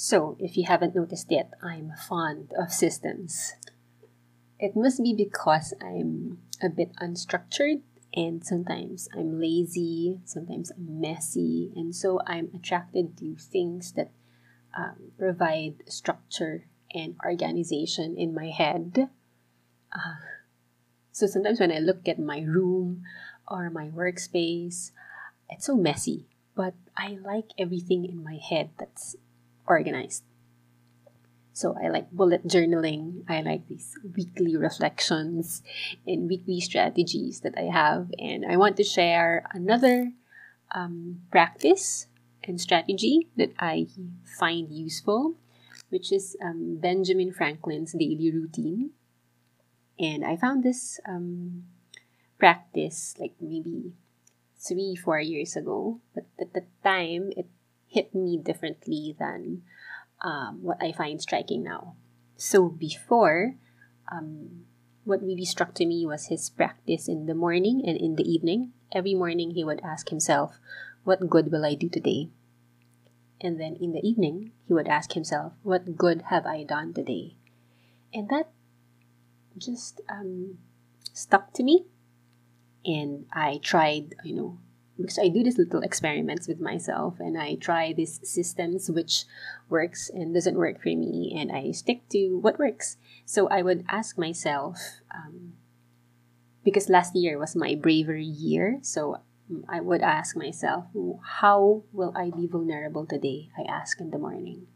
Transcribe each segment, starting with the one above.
So, if you haven't noticed yet, I'm fond of systems. It must be because I'm a bit unstructured and sometimes I'm lazy, sometimes I'm messy, and so I'm attracted to things that um, provide structure and organization in my head. Uh, so sometimes when I look at my room or my workspace, it's so messy, but I like everything in my head that's organized. So I like bullet journaling. I like these weekly reflections and weekly strategies that I have. And I want to share another um, practice and strategy that I find useful, which is um, Benjamin Franklin's daily routine. And I found this um, practice like maybe three, four years ago. But at the time, it hit me differently than um, what I find striking now. So before, um, what really struck to me was his practice in the morning and in the evening. Every morning, he would ask himself, What good will I do today? And then in the evening, he would ask himself, What good have I done today? And that just um, stuck to me. And I tried, you know, because I do these little experiments with myself and I try these systems which works and doesn't work for me and I stick to what works. So I would ask myself, um, because last year was my bravery year, so I would ask myself, how will I be vulnerable today? I ask in the morning.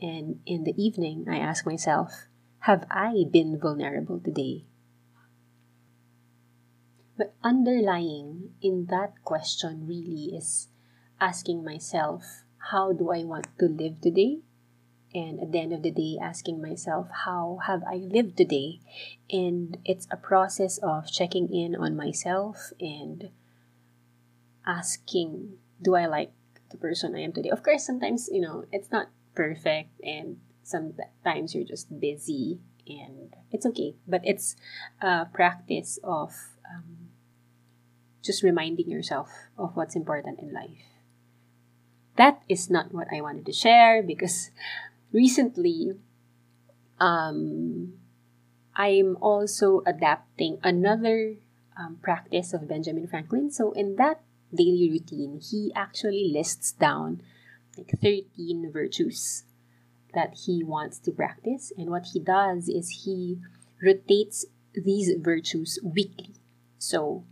And in the evening, I ask myself, have I been vulnerable today? But underlying in that question really is asking myself, how do I want to live today? And at the end of the day, asking myself, how have I lived today? And it's a process of checking in on myself and asking, do I like the person I am today? Of course, sometimes, you know, it's not perfect and sometimes you're just busy and it's okay. But it's a practice of um, just reminding yourself of what's important in life. That is not what I wanted to share because recently um, I'm also adapting another um, practice of Benjamin Franklin. So, in that daily routine, he actually lists down like 13 virtues that he wants to practice. And what he does is he rotates these virtues weekly. So,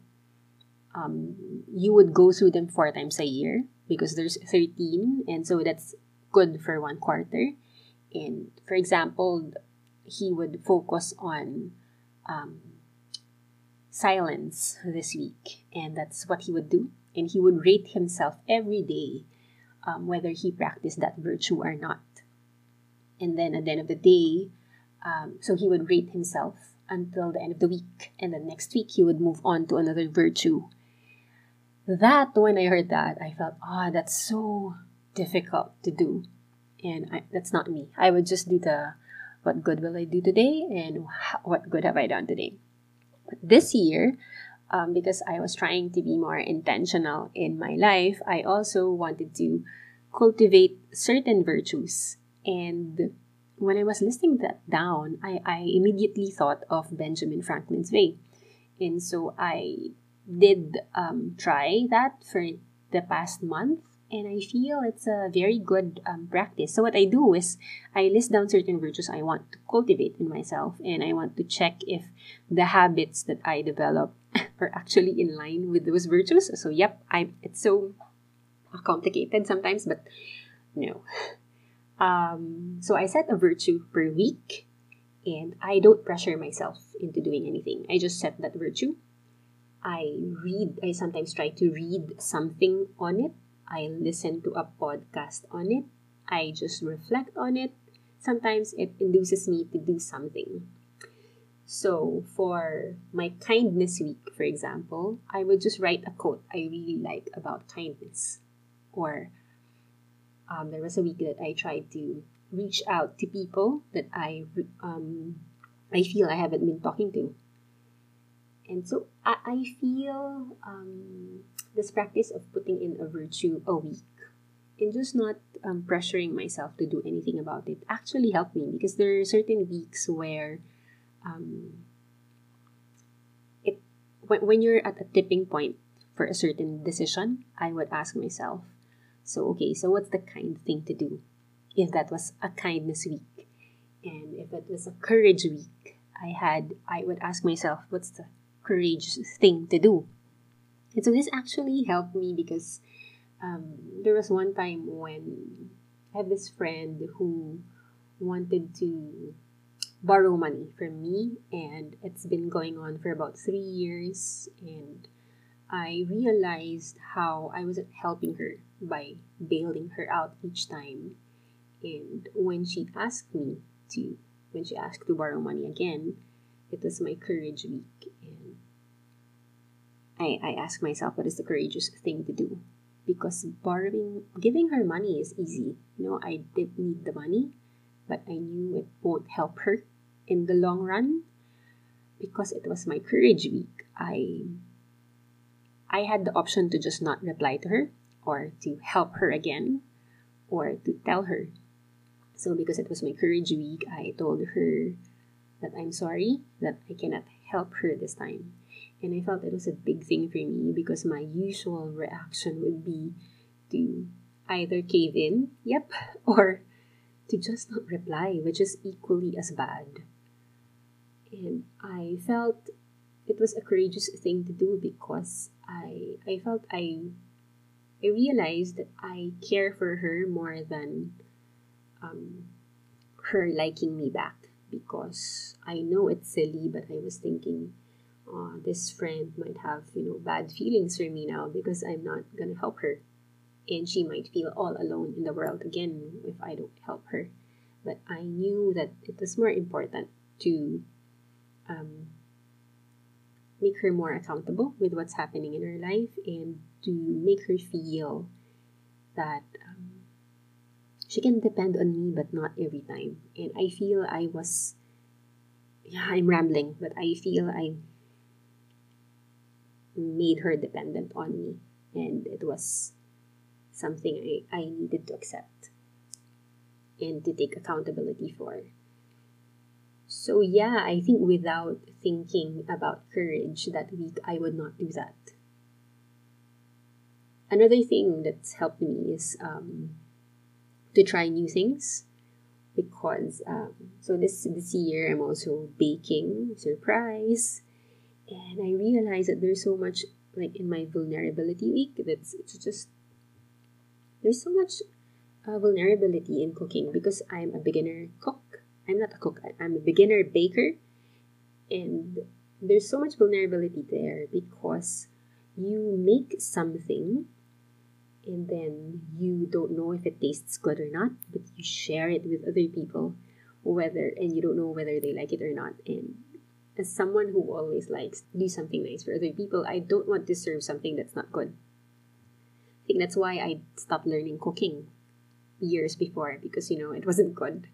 um, you would go through them four times a year because there's 13 and so that's good for one quarter. And for example he would focus on um, silence this week and that's what he would do. And he would rate himself every day um, whether he practiced that virtue or not. And then at the end of the day um, so he would rate himself until the end of the week and then next week he would move on to another virtue that when I heard that, I felt, ah, oh, that's so difficult to do. And I, that's not me. I would just do the what good will I do today and what good have I done today. But this year, um, because I was trying to be more intentional in my life, I also wanted to cultivate certain virtues. And when I was listing that down, I, I immediately thought of Benjamin Franklin's way. And so I did um, try that for the past month and I feel it's a very good um, practice. So what I do is I list down certain virtues I want to cultivate in myself and I want to check if the habits that I develop are actually in line with those virtues. So yep, I it's so complicated sometimes, but no. Um, so I set a virtue per week and I don't pressure myself into doing anything. I just set that virtue I read, I sometimes try to read something on it. I listen to a podcast on it. I just reflect on it. Sometimes it induces me to do something. So, for my kindness week, for example, I would just write a quote I really like about kindness. Or um, there was a week that I tried to reach out to people that I um, I feel I haven't been talking to. And so I, I feel um, this practice of putting in a virtue a week and just not um, pressuring myself to do anything about it actually helped me because there are certain weeks where um, it when, when you're at a tipping point for a certain decision i would ask myself so okay so what's the kind thing to do? If that was a kindness week and if it was a courage week i had i would ask myself what's the courageous thing to do and so this actually helped me because um, there was one time when I had this friend who wanted to borrow money from me, and it's been going on for about three years. And I realized how I wasn't helping her by bailing her out each time. And when she asked me to, when she asked to borrow money again, it was my courage week. I, I asked myself, what is the courageous thing to do? because borrowing giving her money is easy. You know i did need the money but i knew it won't help her in the long run. Because it was my courage week i i had the option to just not reply to her or to help her again or to tell her. So because it was my courage week i told her that i'm sorry that i cannot help her this time and I felt it was a big thing for me because my usual reaction would be to either cave in, yep, or to just not reply, which is equally as bad. And I felt it was a courageous thing to do because I I felt I I realized that I care for her more than um, her liking me back because I know it's silly, but I was thinking uh, this friend might have you know bad feelings for me now because I'm not gonna help her, and she might feel all alone in the world again if I don't help her. But I knew that it was more important to um, make her more accountable with what's happening in her life and to make her feel that um, she can depend on me, but not every time. And I feel I was, yeah, I'm rambling, but I feel I made her dependent on me and it was something I, I needed to accept and to take accountability for. So yeah, I think without thinking about courage that week I would not do that. Another thing that's helped me is um, to try new things because um, so this this year I'm also baking surprise and I realized that there's so much like in my vulnerability week that's it's just there's so much uh, vulnerability in cooking because I'm a beginner cook. I'm not a cook. I'm a beginner baker, and there's so much vulnerability there because you make something and then you don't know if it tastes good or not, but you share it with other people, whether and you don't know whether they like it or not, and as someone who always likes to do something nice for other people, I don't want to serve something that's not good. I think that's why I stopped learning cooking years before because you know it wasn't good.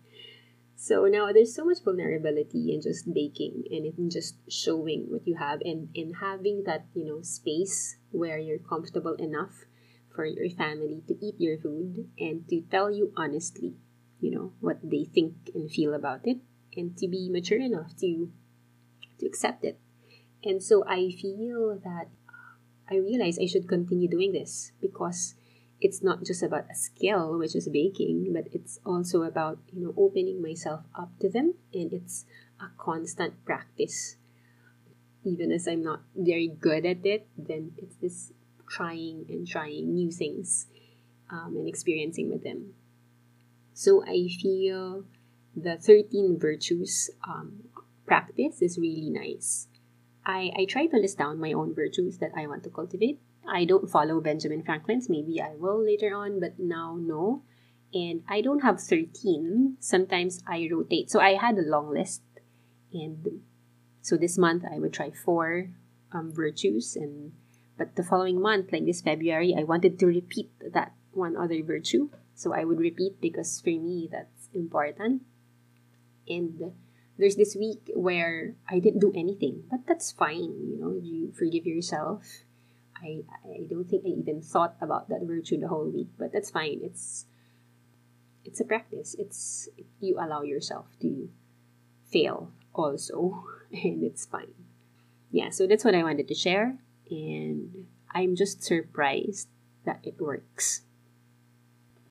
So now there's so much vulnerability in just baking and in just showing what you have and in having that, you know, space where you're comfortable enough for your family to eat your food and to tell you honestly, you know, what they think and feel about it and to be mature enough to to accept it. And so I feel that I realize I should continue doing this because it's not just about a skill, which is baking, but it's also about, you know, opening myself up to them and it's a constant practice. Even as I'm not very good at it, then it's this trying and trying new things um, and experiencing with them. So I feel the 13 virtues um, practice is really nice. I, I try to list down my own virtues that I want to cultivate. I don't follow Benjamin Franklin's, maybe I will later on, but now no. And I don't have 13. Sometimes I rotate. So I had a long list. And so this month I would try four um, virtues. And but the following month, like this February, I wanted to repeat that one other virtue. So I would repeat because for me that's important. And there's this week where I didn't do anything, but that's fine. You know, you forgive yourself. I, I don't think I even thought about that virtue the whole week, but that's fine. It's it's a practice. It's you allow yourself to fail also, and it's fine. Yeah, so that's what I wanted to share, and I'm just surprised that it works.